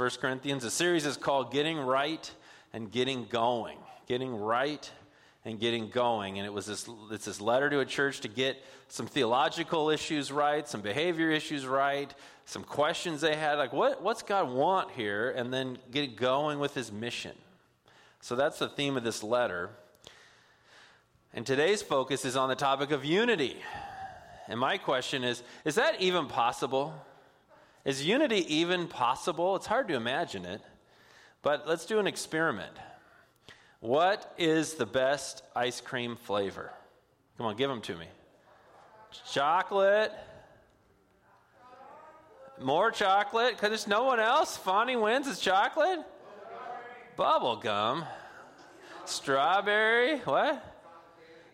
1 Corinthians. The series is called Getting Right and Getting Going. Getting Right and getting going. And it was this, it's this letter to a church to get some theological issues right, some behavior issues right, some questions they had, like what, what's God want here, and then get going with his mission. So that's the theme of this letter. And today's focus is on the topic of unity. And my question is is that even possible? Is unity even possible? It's hard to imagine it. But let's do an experiment. What is the best ice cream flavor? Come on, give them to me. Chocolate. More chocolate? Because there's no one else. Fonnie wins. It's chocolate? Bubble gum. Strawberry. What?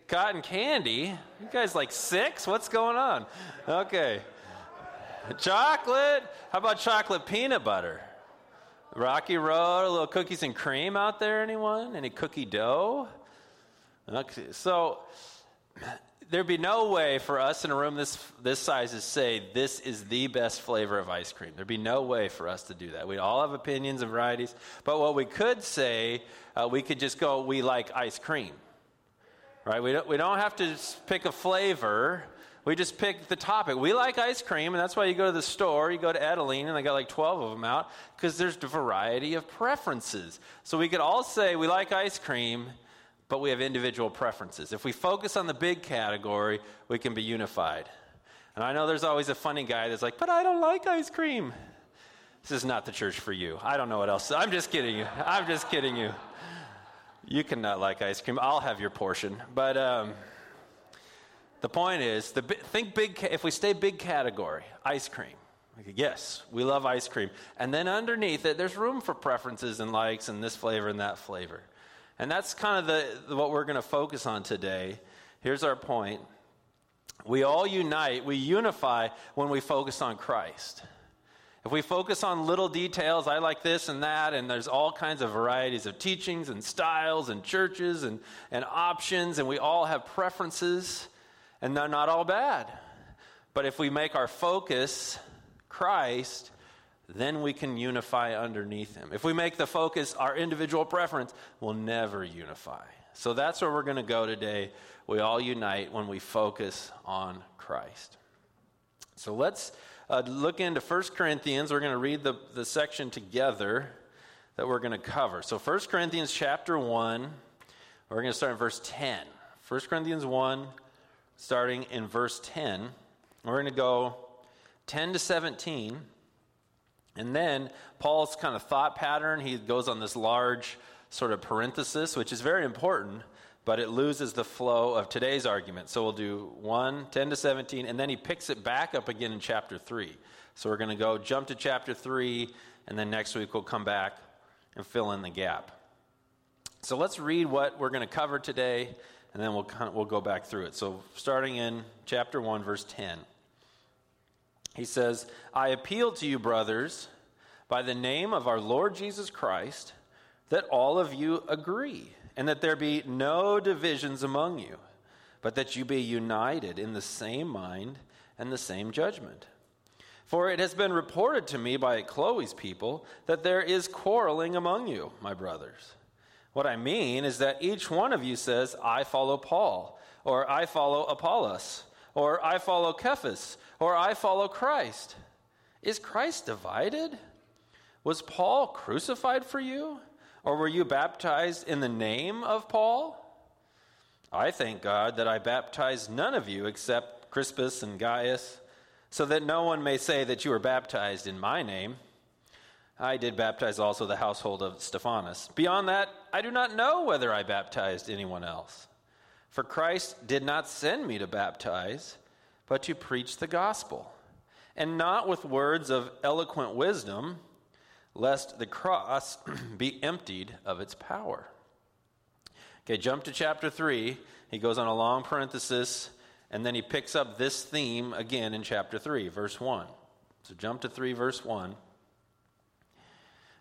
Cotton candy. You guys like six? What's going on? Okay. Chocolate. How about chocolate peanut butter? Rocky Road, a little cookies and cream out there, anyone? Any cookie dough? Okay, so there'd be no way for us in a room this, this size to say this is the best flavor of ice cream. There'd be no way for us to do that. We all have opinions and varieties. But what we could say, uh, we could just go, we like ice cream. Right? We don't, we don't have to pick a flavor. We just pick the topic. We like ice cream, and that's why you go to the store, you go to Edaleen, and they got like 12 of them out, because there's a variety of preferences. So we could all say we like ice cream, but we have individual preferences. If we focus on the big category, we can be unified. And I know there's always a funny guy that's like, but I don't like ice cream. This is not the church for you. I don't know what else. I'm just kidding you. I'm just kidding you. You cannot like ice cream. I'll have your portion. But, um, the point is, the, think big, if we stay big category, ice cream. Yes, we love ice cream. And then underneath it, there's room for preferences and likes and this flavor and that flavor. And that's kind of the, what we're going to focus on today. Here's our point. We all unite, we unify when we focus on Christ. If we focus on little details, I like this and that, and there's all kinds of varieties of teachings and styles and churches and, and options, and we all have preferences and they're not all bad. But if we make our focus Christ, then we can unify underneath Him. If we make the focus our individual preference, we'll never unify. So that's where we're going to go today. We all unite when we focus on Christ. So let's uh, look into 1 Corinthians. We're going to read the, the section together that we're going to cover. So 1 Corinthians chapter 1, we're going to start in verse 10. 1 Corinthians 1, starting in verse 10. We're going to go 10 to 17. And then Paul's kind of thought pattern, he goes on this large sort of parenthesis, which is very important, but it loses the flow of today's argument. So we'll do 1, 10 to 17, and then he picks it back up again in chapter 3. So we're going to go jump to chapter 3, and then next week we'll come back and fill in the gap. So let's read what we're going to cover today and then we'll, we'll go back through it. So, starting in chapter 1, verse 10, he says, I appeal to you, brothers, by the name of our Lord Jesus Christ, that all of you agree, and that there be no divisions among you, but that you be united in the same mind and the same judgment. For it has been reported to me by Chloe's people that there is quarreling among you, my brothers. What I mean is that each one of you says, I follow Paul, or I follow Apollos, or I follow Cephas, or I follow Christ. Is Christ divided? Was Paul crucified for you? Or were you baptized in the name of Paul? I thank God that I baptized none of you except Crispus and Gaius, so that no one may say that you were baptized in my name. I did baptize also the household of Stephanas. Beyond that, I do not know whether I baptized anyone else. For Christ did not send me to baptize, but to preach the gospel, and not with words of eloquent wisdom, lest the cross be emptied of its power. Okay, jump to chapter 3. He goes on a long parenthesis, and then he picks up this theme again in chapter 3, verse 1. So jump to 3, verse 1.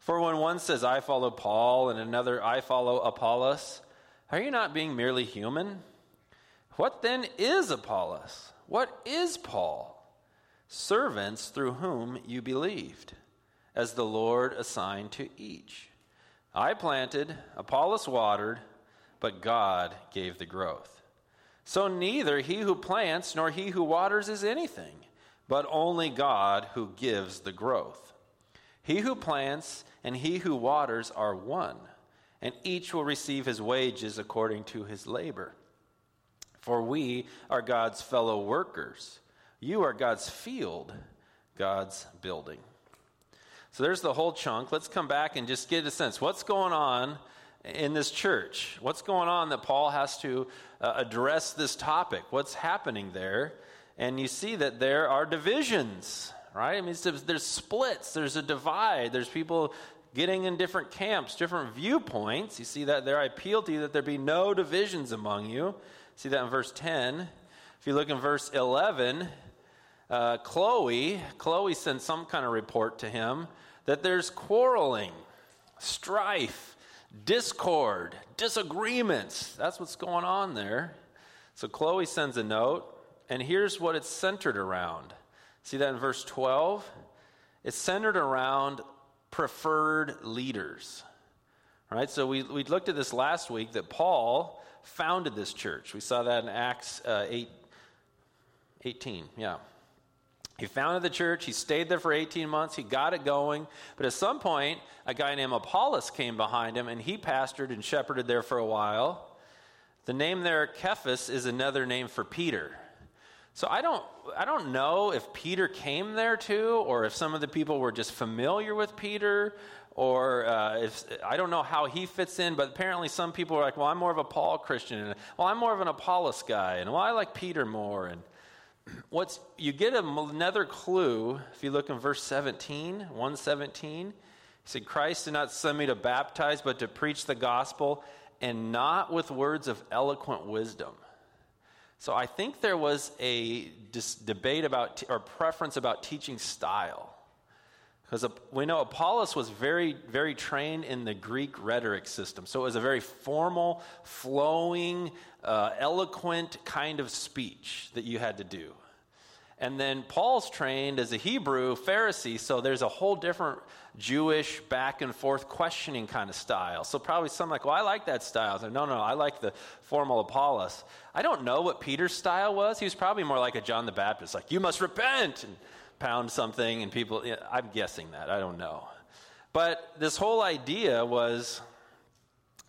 For when one says, I follow Paul, and another, I follow Apollos, are you not being merely human? What then is Apollos? What is Paul? Servants through whom you believed, as the Lord assigned to each. I planted, Apollos watered, but God gave the growth. So neither he who plants nor he who waters is anything, but only God who gives the growth. He who plants and he who waters are one, and each will receive his wages according to his labor. For we are God's fellow workers. You are God's field, God's building. So there's the whole chunk. Let's come back and just get a sense. What's going on in this church? What's going on that Paul has to uh, address this topic? What's happening there? And you see that there are divisions, right? I mean, there's splits, there's a divide, there's people getting in different camps, different viewpoints. You see that there. I appeal to you that there be no divisions among you. See that in verse 10. If you look in verse 11, uh, Chloe, Chloe sent some kind of report to him that there's quarreling, strife, discord, disagreements. That's what's going on there. So Chloe sends a note, and here's what it's centered around. See that in verse 12? It's centered around preferred leaders. All right, so we, we looked at this last week that Paul founded this church. We saw that in Acts uh, 8, 18. Yeah. He founded the church. He stayed there for 18 months. He got it going. But at some point, a guy named Apollos came behind him, and he pastored and shepherded there for a while. The name there, Cephas, is another name for Peter. So I don't, I don't know if Peter came there too, or if some of the people were just familiar with Peter, or uh, if I don't know how he fits in. But apparently, some people are like, "Well, I'm more of a Paul Christian," and "Well, I'm more of an Apollos guy," and "Well, I like Peter more." And what's you get another clue if you look in verse 17 117 he said christ did not send me to baptize but to preach the gospel and not with words of eloquent wisdom so i think there was a dis- debate about or preference about teaching style because we know apollos was very very trained in the greek rhetoric system so it was a very formal flowing uh, eloquent kind of speech that you had to do. And then Paul's trained as a Hebrew Pharisee, so there's a whole different Jewish back and forth questioning kind of style. So probably some like, well, I like that style. So, no, no, I like the formal Apollos. I don't know what Peter's style was. He was probably more like a John the Baptist, like, you must repent and pound something, and people, I'm guessing that. I don't know. But this whole idea was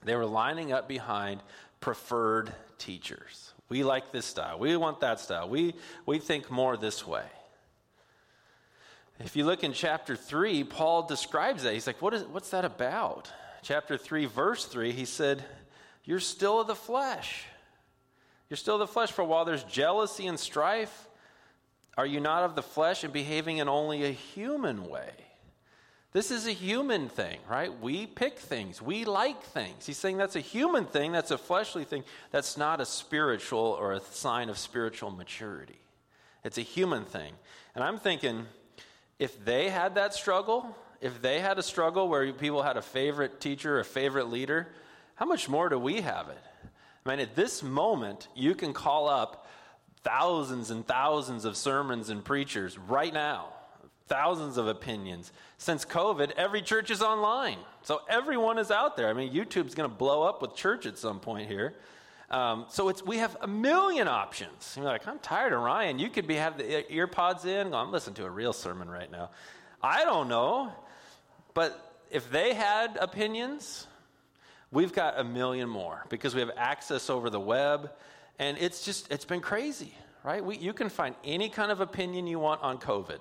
they were lining up behind preferred teachers. We like this style. We want that style. We, we think more this way. If you look in chapter 3, Paul describes that. He's like, what is, what's that about? Chapter 3, verse 3, he said, You're still of the flesh. You're still of the flesh, for while there's jealousy and strife, are you not of the flesh and behaving in only a human way? This is a human thing, right? We pick things. We like things. He's saying that's a human thing, that's a fleshly thing. That's not a spiritual or a sign of spiritual maturity. It's a human thing. And I'm thinking if they had that struggle, if they had a struggle where people had a favorite teacher, a favorite leader, how much more do we have it? I mean, at this moment, you can call up thousands and thousands of sermons and preachers right now thousands of opinions. Since COVID, every church is online. So everyone is out there. I mean, YouTube's going to blow up with church at some point here. Um, so it's, we have a million options. You're like, I'm tired of Ryan. You could be have the ear pods in. I'm listening to a real sermon right now. I don't know. But if they had opinions, we've got a million more because we have access over the web. And it's just, it's been crazy, right? We, you can find any kind of opinion you want on COVID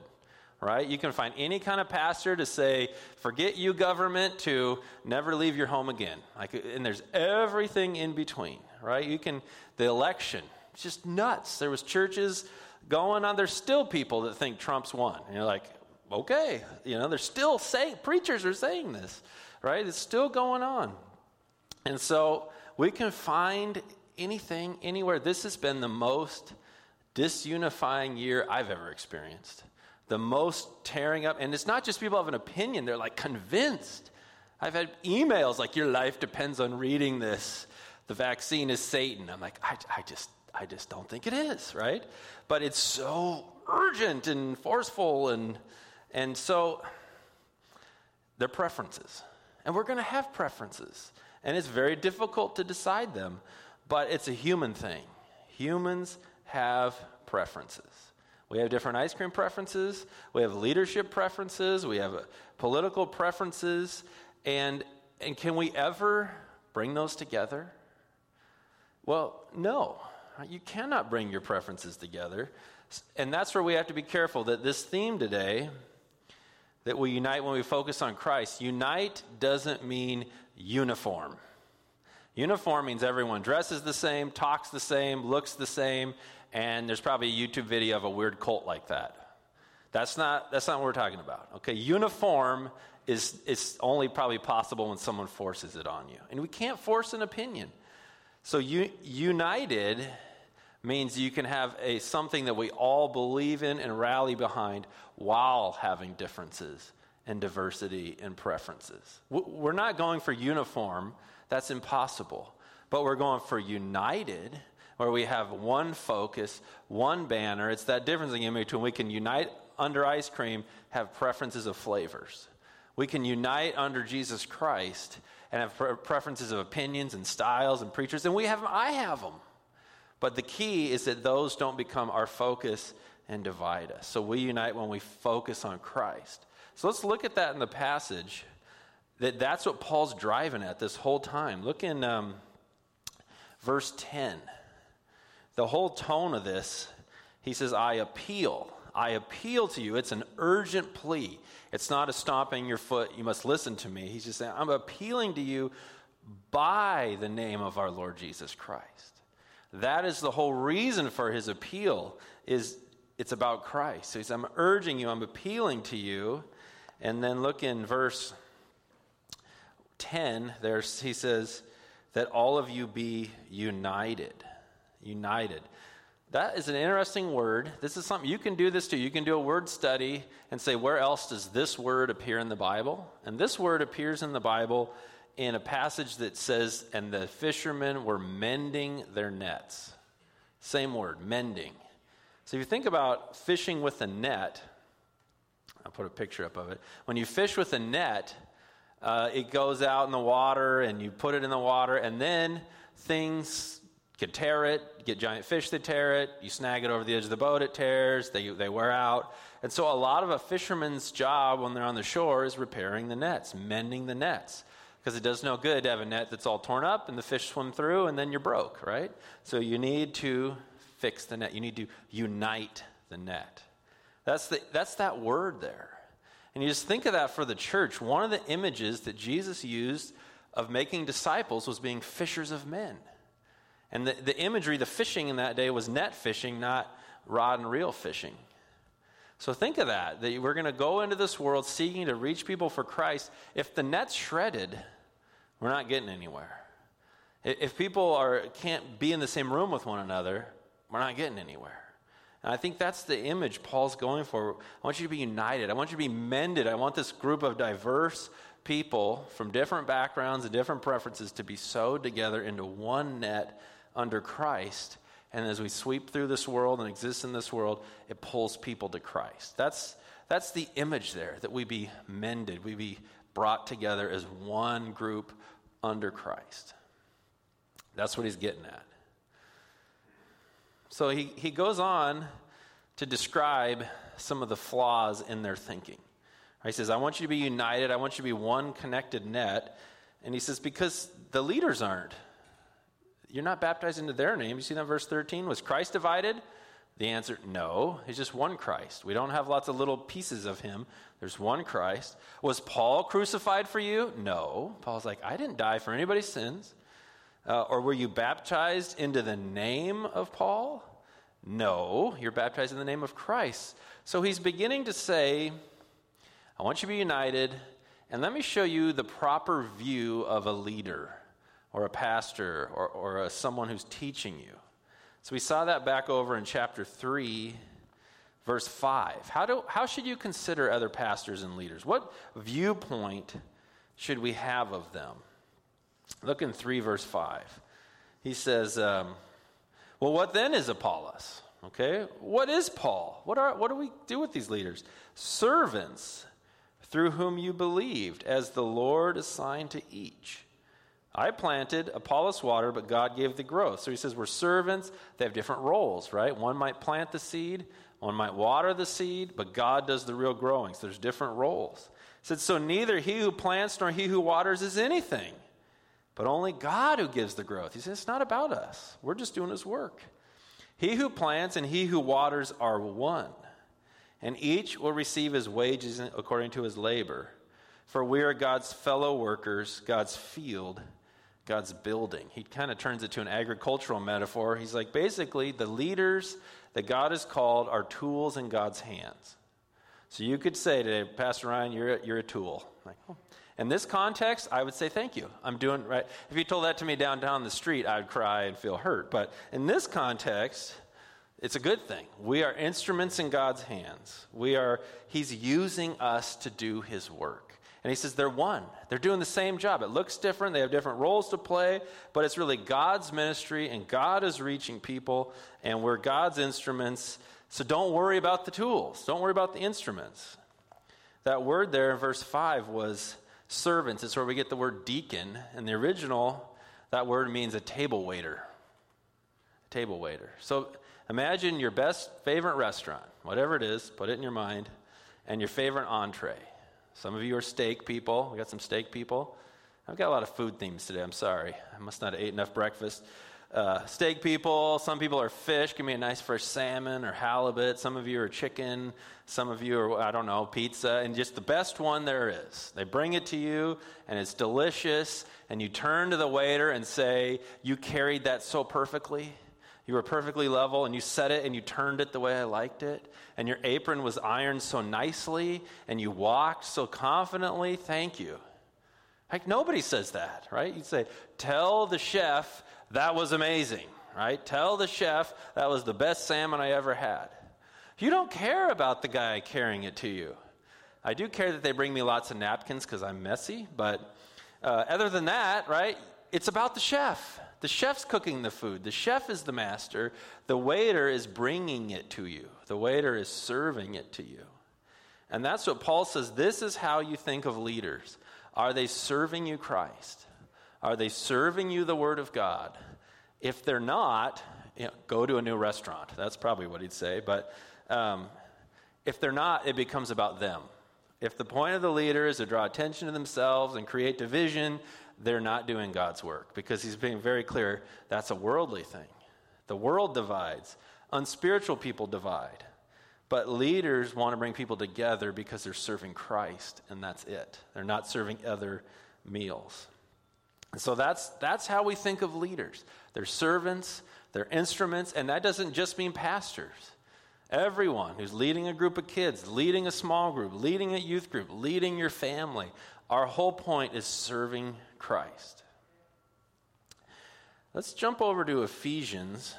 right? You can find any kind of pastor to say, forget you, government, to never leave your home again. Like, and there's everything in between, right? You can, the election, it's just nuts. There was churches going on. There's still people that think Trump's won. And you're like, okay, you know, they're still saying, preachers are saying this. right? It's still going on. And so we can find anything, anywhere. This has been the most disunifying year I've ever experienced. The most tearing up. And it's not just people have an opinion, they're like convinced. I've had emails like, your life depends on reading this. The vaccine is Satan. I'm like, I, I just, I just don't think it is, right? But it's so urgent and forceful and and so they're preferences. And we're going to have preferences. And it's very difficult to decide them, but it's a human thing. Humans have preferences. We have different ice cream preferences, we have leadership preferences, we have political preferences, and, and can we ever bring those together? Well, no. You cannot bring your preferences together. And that's where we have to be careful that this theme today that we unite when we focus on Christ. Unite doesn't mean uniform. Uniform means everyone dresses the same, talks the same, looks the same, and there's probably a YouTube video of a weird cult like that. That's not, that's not what we're talking about. Okay, uniform is, is only probably possible when someone forces it on you. And we can't force an opinion. So united means you can have a something that we all believe in and rally behind while having differences and diversity and preferences. We're not going for uniform, that's impossible. But we're going for united, where we have one focus, one banner. It's that difference in between we can unite under ice cream, have preferences of flavors. We can unite under Jesus Christ and have preferences of opinions and styles and preachers, and we have them. I have them. But the key is that those don't become our focus and divide us. So we unite when we focus on Christ. So let's look at that in the passage. That that's what Paul's driving at this whole time. Look in um, verse 10. The whole tone of this, he says, I appeal. I appeal to you. It's an urgent plea. It's not a stomping your foot, you must listen to me. He's just saying, I'm appealing to you by the name of our Lord Jesus Christ. That is the whole reason for his appeal is it's about Christ. So he says, I'm urging you, I'm appealing to you. And then look in verse 10, there's, he says, that all of you be united. United. That is an interesting word. This is something you can do this too. You can do a word study and say, where else does this word appear in the Bible? And this word appears in the Bible in a passage that says, and the fishermen were mending their nets. Same word, mending. So if you think about fishing with a net, I'll put a picture up of it. When you fish with a net, uh, it goes out in the water and you put it in the water, and then things can tear it, get giant fish that tear it, you snag it over the edge of the boat, it tears, they, they wear out. And so a lot of a fisherman's job when they're on the shore is repairing the nets, mending the nets because it does no good to have a net that's all torn up and the fish swim through and then you're broke, right? So you need to fix the net. You need to unite the net. That's, the, that's that word there. And you just think of that for the church. One of the images that Jesus used of making disciples was being fishers of men. And the, the imagery, the fishing in that day was net fishing, not rod and reel fishing. So think of that, that we're going to go into this world seeking to reach people for Christ. If the net's shredded, we're not getting anywhere. If people are, can't be in the same room with one another, we're not getting anywhere. And I think that's the image Paul's going for. I want you to be united. I want you to be mended. I want this group of diverse people from different backgrounds and different preferences to be sewed together into one net under Christ and as we sweep through this world and exist in this world, it pulls people to Christ. That's, that's the image there, that we be mended, we be brought together as one group under Christ. That's what he's getting at. So he, he goes on to describe some of the flaws in their thinking. He says, I want you to be united, I want you to be one connected net. And he says, because the leaders aren't you're not baptized into their name. You see that verse 13? Was Christ divided? The answer, no. He's just one Christ. We don't have lots of little pieces of him. There's one Christ. Was Paul crucified for you? No. Paul's like, I didn't die for anybody's sins. Uh, or were you baptized into the name of Paul? No. You're baptized in the name of Christ. So he's beginning to say, I want you to be united, And let me show you the proper view of a leader or a pastor or, or a, someone who's teaching you. So we saw that back over in chapter 3, verse 5. How, do, how should you consider other pastors and leaders? What viewpoint should we have of them? Look in 3, verse 5. He says, um, Well, what then is Apollos? Okay, what is Paul? What, are, what do we do with these leaders? Servants through whom you believed, as the Lord assigned to each. I planted, Apollos water, but God gave the growth. So he says we're servants. They have different roles, right? One might plant the seed, one might water the seed, but God does the real growing. So there's different roles. He said, So neither he who plants nor he who waters is anything, but only God who gives the growth. He says, It's not about us. We're just doing his work. He who plants and he who waters are one, and each will receive his wages according to his labor. For we are God's fellow workers, God's field God's building. He kind of turns it to an agricultural metaphor. He's like, basically, the leaders that God has called are tools in God's hands. So you could say today, Pastor Ryan, you're a, you're a tool. Like, oh. In this context, I would say thank you. I'm doing right. If you told that to me down down the street, I'd cry and feel hurt. But in this context, it's a good thing. We are instruments in God's hands. We are He's using us to do His work. And he says they're one. They're doing the same job. It looks different, they have different roles to play, but it's really God's ministry, and God is reaching people, and we're God's instruments. So don't worry about the tools, don't worry about the instruments. That word there in verse 5 was servants. It's where we get the word deacon. In the original, that word means a table waiter. A table waiter. So imagine your best favorite restaurant, whatever it is, put it in your mind, and your favorite entree. Some of you are steak people. We got some steak people. I've got a lot of food themes today. I'm sorry. I must not have ate enough breakfast. Uh, steak people. Some people are fish. Give me a nice fresh salmon or halibut. Some of you are chicken. Some of you are, I don't know, pizza. And just the best one there is. They bring it to you, and it's delicious. And you turn to the waiter and say, You carried that so perfectly. You were perfectly level and you set it and you turned it the way I liked it. And your apron was ironed so nicely and you walked so confidently. Thank you. Like nobody says that, right? You'd say, Tell the chef that was amazing, right? Tell the chef that was the best salmon I ever had. You don't care about the guy carrying it to you. I do care that they bring me lots of napkins because I'm messy, but uh, other than that, right? It's about the chef. The chef's cooking the food. The chef is the master. The waiter is bringing it to you. The waiter is serving it to you. And that's what Paul says. This is how you think of leaders. Are they serving you Christ? Are they serving you the Word of God? If they're not, you know, go to a new restaurant. That's probably what he'd say. But um, if they're not, it becomes about them. If the point of the leader is to draw attention to themselves and create division, they're not doing God's work because he's being very clear that's a worldly thing. The world divides, unspiritual people divide. But leaders want to bring people together because they're serving Christ, and that's it. They're not serving other meals. And so that's, that's how we think of leaders. They're servants, they're instruments, and that doesn't just mean pastors. Everyone who's leading a group of kids, leading a small group, leading a youth group, leading your family, our whole point is serving Christ. Let's jump over to Ephesians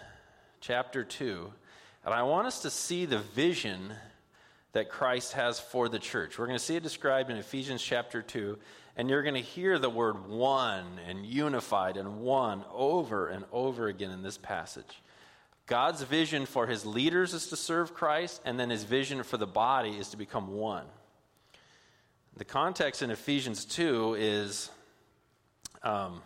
chapter 2. And I want us to see the vision that Christ has for the church. We're going to see it described in Ephesians chapter 2. And you're going to hear the word one and unified and one over and over again in this passage. God's vision for his leaders is to serve Christ, and then his vision for the body is to become one. The context in Ephesians 2 is um,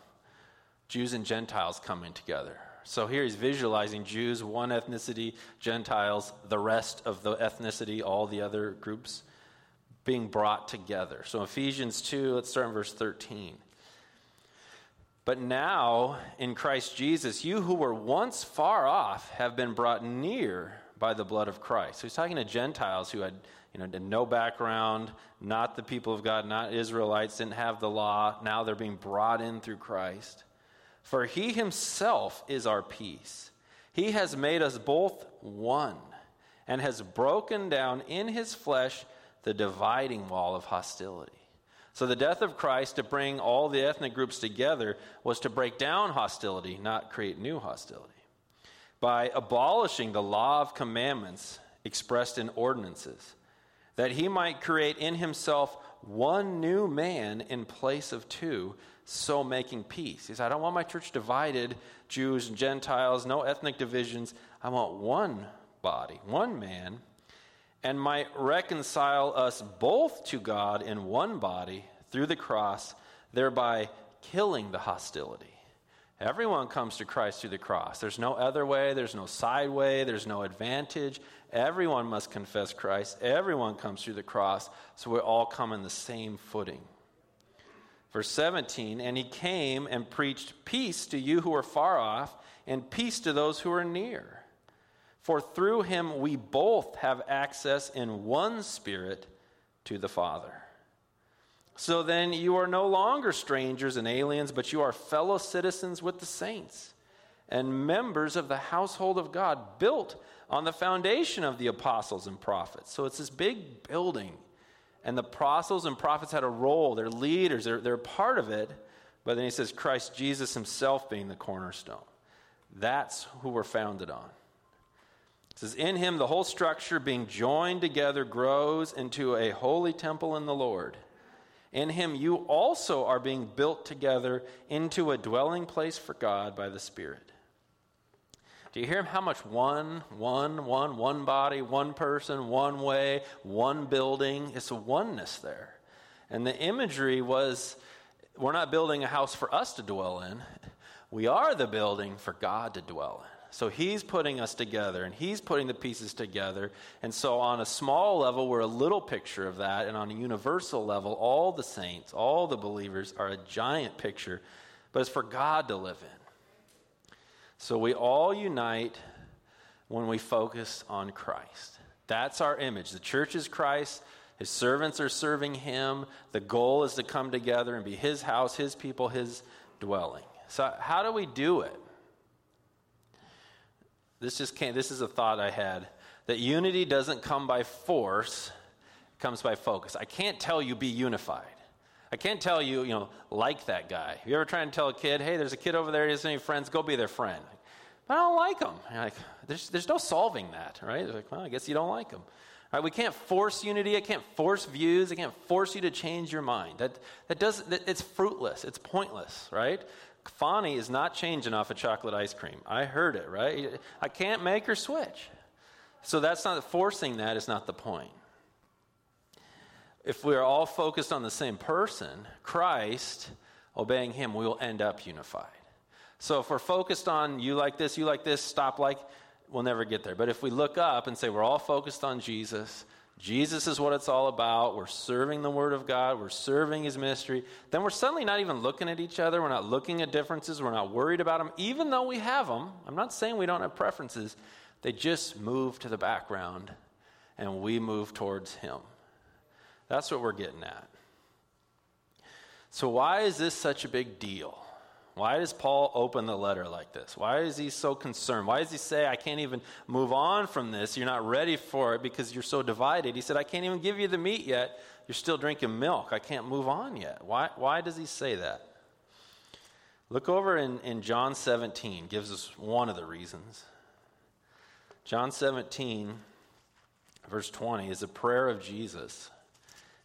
Jews and Gentiles coming together. So here he's visualizing Jews, one ethnicity, Gentiles, the rest of the ethnicity, all the other groups being brought together. So Ephesians 2, let's start in verse 13. But now, in Christ Jesus, you who were once far off have been brought near by the blood of Christ. So he's talking to Gentiles who had you know, no background, not the people of God, not Israelites, didn't have the law. Now they're being brought in through Christ. For he himself is our peace. He has made us both one and has broken down in his flesh the dividing wall of hostility. So the death of Christ to bring all the ethnic groups together was to break down hostility, not create new hostility. By abolishing the law of commandments expressed in ordinances, that he might create in himself one new man in place of two, so making peace. He said, I don't want my church divided, Jews and Gentiles, no ethnic divisions. I want one body, one man and might reconcile us both to God in one body through the cross, thereby killing the hostility. Everyone comes to Christ through the cross. There's no other way, there's no side way, there's no advantage. Everyone must confess Christ. Everyone comes through the cross, so we all come in the same footing. Verse 17, and he came and preached peace to you who are far off, and peace to those who are near. For through him we both have access in one spirit to the Father. So then you are no longer strangers and aliens, but you are fellow citizens with the saints and members of the household of God, built on the foundation of the apostles and prophets. So it's this big building. And the apostles and prophets had a role, they're leaders, they're, they're part of it. But then he says, Christ Jesus himself being the cornerstone. That's who we're founded on. It says, In him the whole structure being joined together grows into a holy temple in the Lord. In him you also are being built together into a dwelling place for God by the Spirit. Do you hear how much one, one, one, one body, one person, one way, one building? It's a oneness there. And the imagery was we're not building a house for us to dwell in, we are the building for God to dwell in. So he's putting us together and he's putting the pieces together. And so, on a small level, we're a little picture of that. And on a universal level, all the saints, all the believers are a giant picture, but it's for God to live in. So, we all unite when we focus on Christ. That's our image. The church is Christ. His servants are serving him. The goal is to come together and be his house, his people, his dwelling. So, how do we do it? This just came, this is a thought I had that unity doesn't come by force, it comes by focus. I can't tell you be unified. I can't tell you, you know, like that guy. You ever try and tell a kid, hey, there's a kid over there, he doesn't have any friends, go be their friend. But I don't like him. Like, there's, there's no solving that, right? They're like, well, I guess you don't like him. Right, we can't force unity. I can't force views. I can't force you to change your mind. That, that does, that, it's fruitless. It's pointless, right? Fani is not changing off of chocolate ice cream. I heard it, right? I can't make her switch. So that's not forcing that is not the point. If we're all focused on the same person, Christ, obeying him, we will end up unified. So if we're focused on you like this, you like this, stop like, we'll never get there. But if we look up and say we're all focused on Jesus, Jesus is what it's all about. We're serving the Word of God. We're serving His ministry. Then we're suddenly not even looking at each other. We're not looking at differences. We're not worried about them, even though we have them. I'm not saying we don't have preferences. They just move to the background and we move towards Him. That's what we're getting at. So, why is this such a big deal? Why does Paul open the letter like this? Why is he so concerned? Why does he say, I can't even move on from this? You're not ready for it because you're so divided. He said, I can't even give you the meat yet. You're still drinking milk. I can't move on yet. Why, why does he say that? Look over in, in John 17, gives us one of the reasons. John 17, verse 20, is a prayer of Jesus.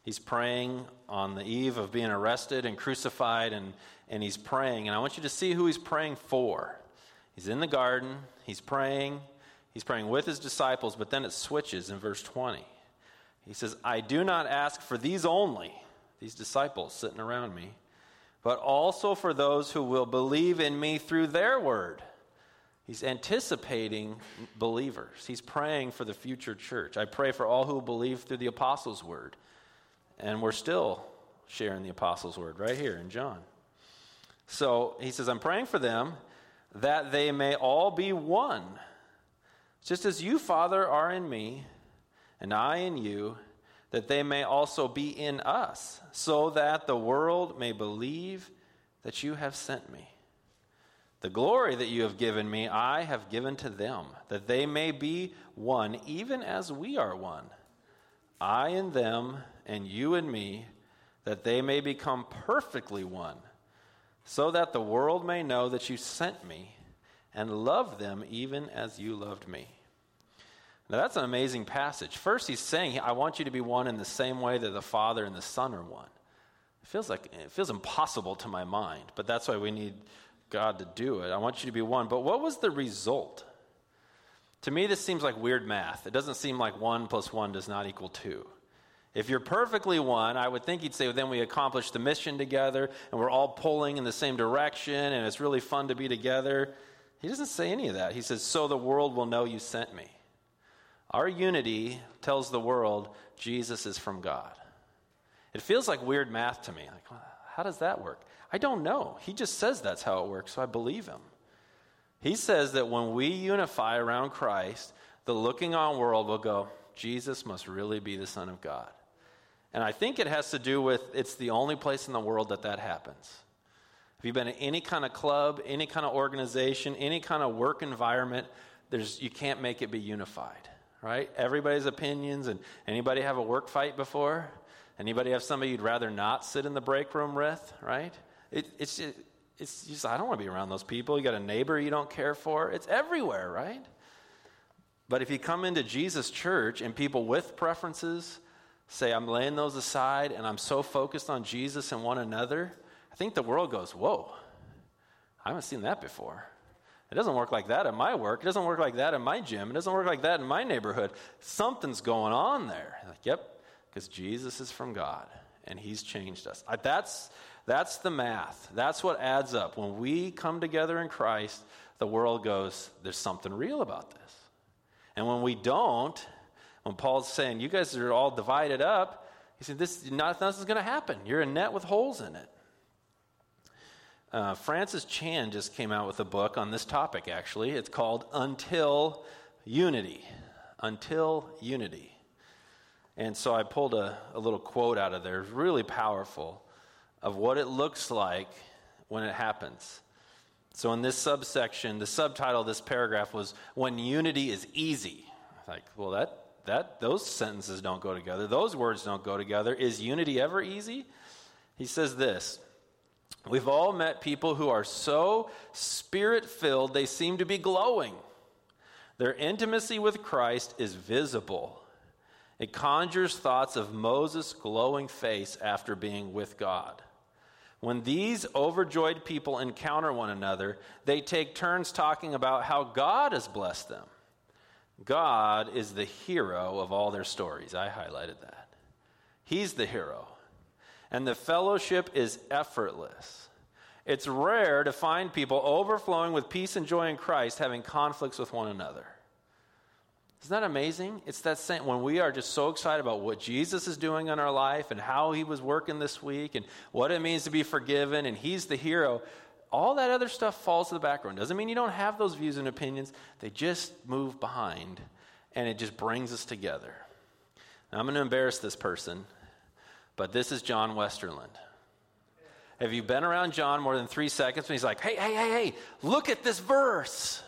He's praying on the eve of being arrested and crucified, and, and he's praying. And I want you to see who he's praying for. He's in the garden, he's praying, he's praying with his disciples, but then it switches in verse 20. He says, I do not ask for these only, these disciples sitting around me, but also for those who will believe in me through their word. He's anticipating believers. He's praying for the future church. I pray for all who believe through the apostles' word. And we're still sharing the apostles' word right here in John. So he says, I'm praying for them that they may all be one, just as you, Father, are in me, and I in you, that they may also be in us, so that the world may believe that you have sent me. The glory that you have given me, I have given to them, that they may be one, even as we are one. I and them, and you and me, that they may become perfectly one, so that the world may know that you sent me and love them even as you loved me. Now, that's an amazing passage. First, he's saying, I want you to be one in the same way that the Father and the Son are one. It feels like it feels impossible to my mind, but that's why we need God to do it. I want you to be one. But what was the result? To me, this seems like weird math. It doesn't seem like one plus one does not equal two. If you're perfectly one, I would think he'd say, well, then we accomplished the mission together and we're all pulling in the same direction and it's really fun to be together. He doesn't say any of that. He says, so the world will know you sent me. Our unity tells the world Jesus is from God. It feels like weird math to me. Like, how does that work? I don't know. He just says that's how it works, so I believe him. He says that when we unify around Christ, the looking on world will go, Jesus must really be the Son of God. And I think it has to do with it's the only place in the world that that happens. Have you've been in any kind of club, any kind of organization, any kind of work environment, there's, you can't make it be unified, right? Everybody's opinions, and anybody have a work fight before? Anybody have somebody you'd rather not sit in the break room with, right? It, it's, it's just, I don't want to be around those people. You got a neighbor you don't care for. It's everywhere, right? But if you come into Jesus' church and people with preferences, say, I'm laying those aside and I'm so focused on Jesus and one another, I think the world goes, Whoa, I haven't seen that before. It doesn't work like that at my work. It doesn't work like that in my gym. It doesn't work like that in my neighborhood. Something's going on there. Like, yep, because Jesus is from God and He's changed us. That's, that's the math. That's what adds up. When we come together in Christ, the world goes, There's something real about this. And when we don't, when Paul's saying, you guys are all divided up, he said, this, nothing's going to happen. You're a net with holes in it. Uh, Francis Chan just came out with a book on this topic, actually. It's called Until Unity. Until Unity. And so I pulled a, a little quote out of there, really powerful, of what it looks like when it happens. So in this subsection, the subtitle of this paragraph was When Unity is Easy. Like, well, that that those sentences don't go together. Those words don't go together. Is unity ever easy? He says this. We've all met people who are so spirit filled they seem to be glowing. Their intimacy with Christ is visible. It conjures thoughts of Moses' glowing face after being with God. When these overjoyed people encounter one another, they take turns talking about how God has blessed them. God is the hero of all their stories. I highlighted that. He's the hero. And the fellowship is effortless. It's rare to find people overflowing with peace and joy in Christ having conflicts with one another. Isn't that amazing? It's that same when we are just so excited about what Jesus is doing in our life and how he was working this week and what it means to be forgiven and he's the hero all that other stuff falls to the background. Doesn't mean you don't have those views and opinions, they just move behind, and it just brings us together. Now, I'm going to embarrass this person, but this is John Westerland. Have you been around John more than three seconds when he's like, hey, hey, hey, hey, look at this verse?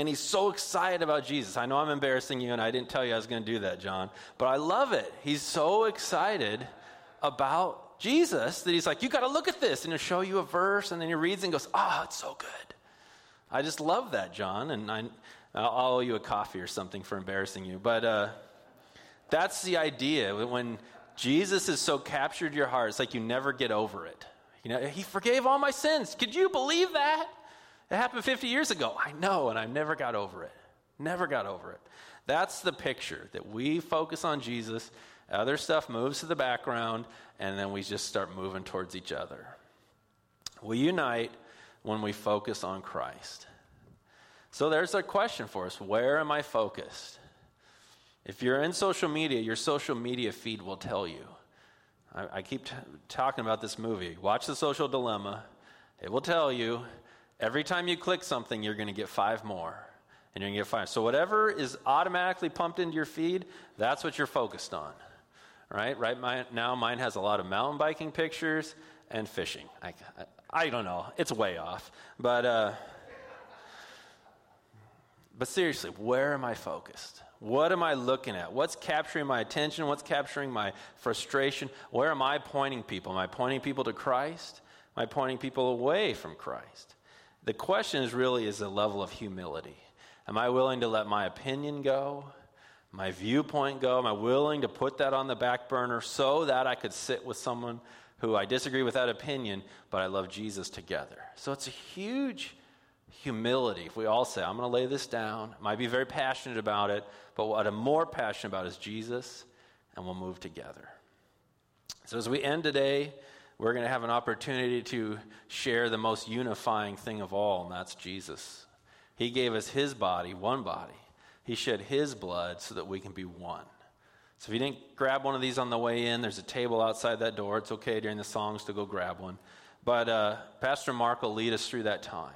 And he's so excited about Jesus. I know I'm embarrassing you, and I didn't tell you I was going to do that, John, but I love it. He's so excited about Jesus that he's like, you got to look at this. And he'll show you a verse, and then he reads and goes, oh, it's so good. I just love that, John. And I, I'll owe you a coffee or something for embarrassing you. But uh, that's the idea. When Jesus has so captured your heart, it's like you never get over it. You know, he forgave all my sins. Could you believe that? It happened 50 years ago. I know, and I never got over it. Never got over it. That's the picture that we focus on Jesus other stuff moves to the background, and then we just start moving towards each other. We unite when we focus on Christ. So there's a question for us where am I focused? If you're in social media, your social media feed will tell you. I, I keep t- talking about this movie. Watch The Social Dilemma. It will tell you every time you click something, you're going to get five more. And you're going to get five. So whatever is automatically pumped into your feed, that's what you're focused on right? Right now, mine has a lot of mountain biking pictures and fishing. I, I, I don't know. It's way off. But, uh, but seriously, where am I focused? What am I looking at? What's capturing my attention? What's capturing my frustration? Where am I pointing people? Am I pointing people to Christ? Am I pointing people away from Christ? The question is really is the level of humility. Am I willing to let my opinion go? My viewpoint go? Am I willing to put that on the back burner so that I could sit with someone who I disagree with that opinion, but I love Jesus together? So it's a huge humility. If we all say, I'm going to lay this down, I might be very passionate about it, but what I'm more passionate about is Jesus, and we'll move together. So as we end today, we're going to have an opportunity to share the most unifying thing of all, and that's Jesus. He gave us his body, one body. He shed his blood so that we can be one. So if you didn't grab one of these on the way in, there's a table outside that door. It's okay during the songs to go grab one. But uh, Pastor Mark will lead us through that time.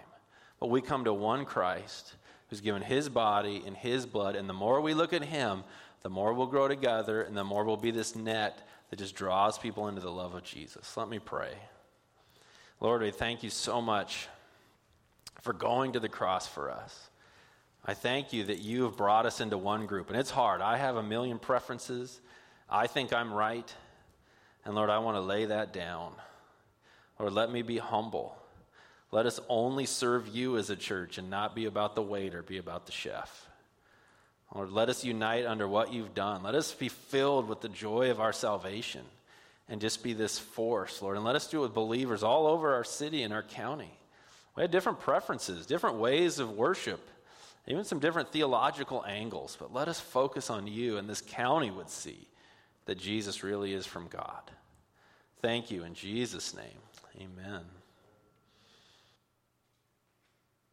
But we come to one Christ who's given his body and his blood. And the more we look at him, the more we'll grow together and the more we'll be this net that just draws people into the love of Jesus. Let me pray. Lord, we thank you so much for going to the cross for us. I thank you that you have brought us into one group. And it's hard. I have a million preferences. I think I'm right. And Lord, I want to lay that down. Lord, let me be humble. Let us only serve you as a church and not be about the waiter, be about the chef. Lord, let us unite under what you've done. Let us be filled with the joy of our salvation and just be this force, Lord. And let us do it with believers all over our city and our county. We have different preferences, different ways of worship, even some different theological angles, but let us focus on you, and this county would see that Jesus really is from God. Thank you in Jesus' name. Amen.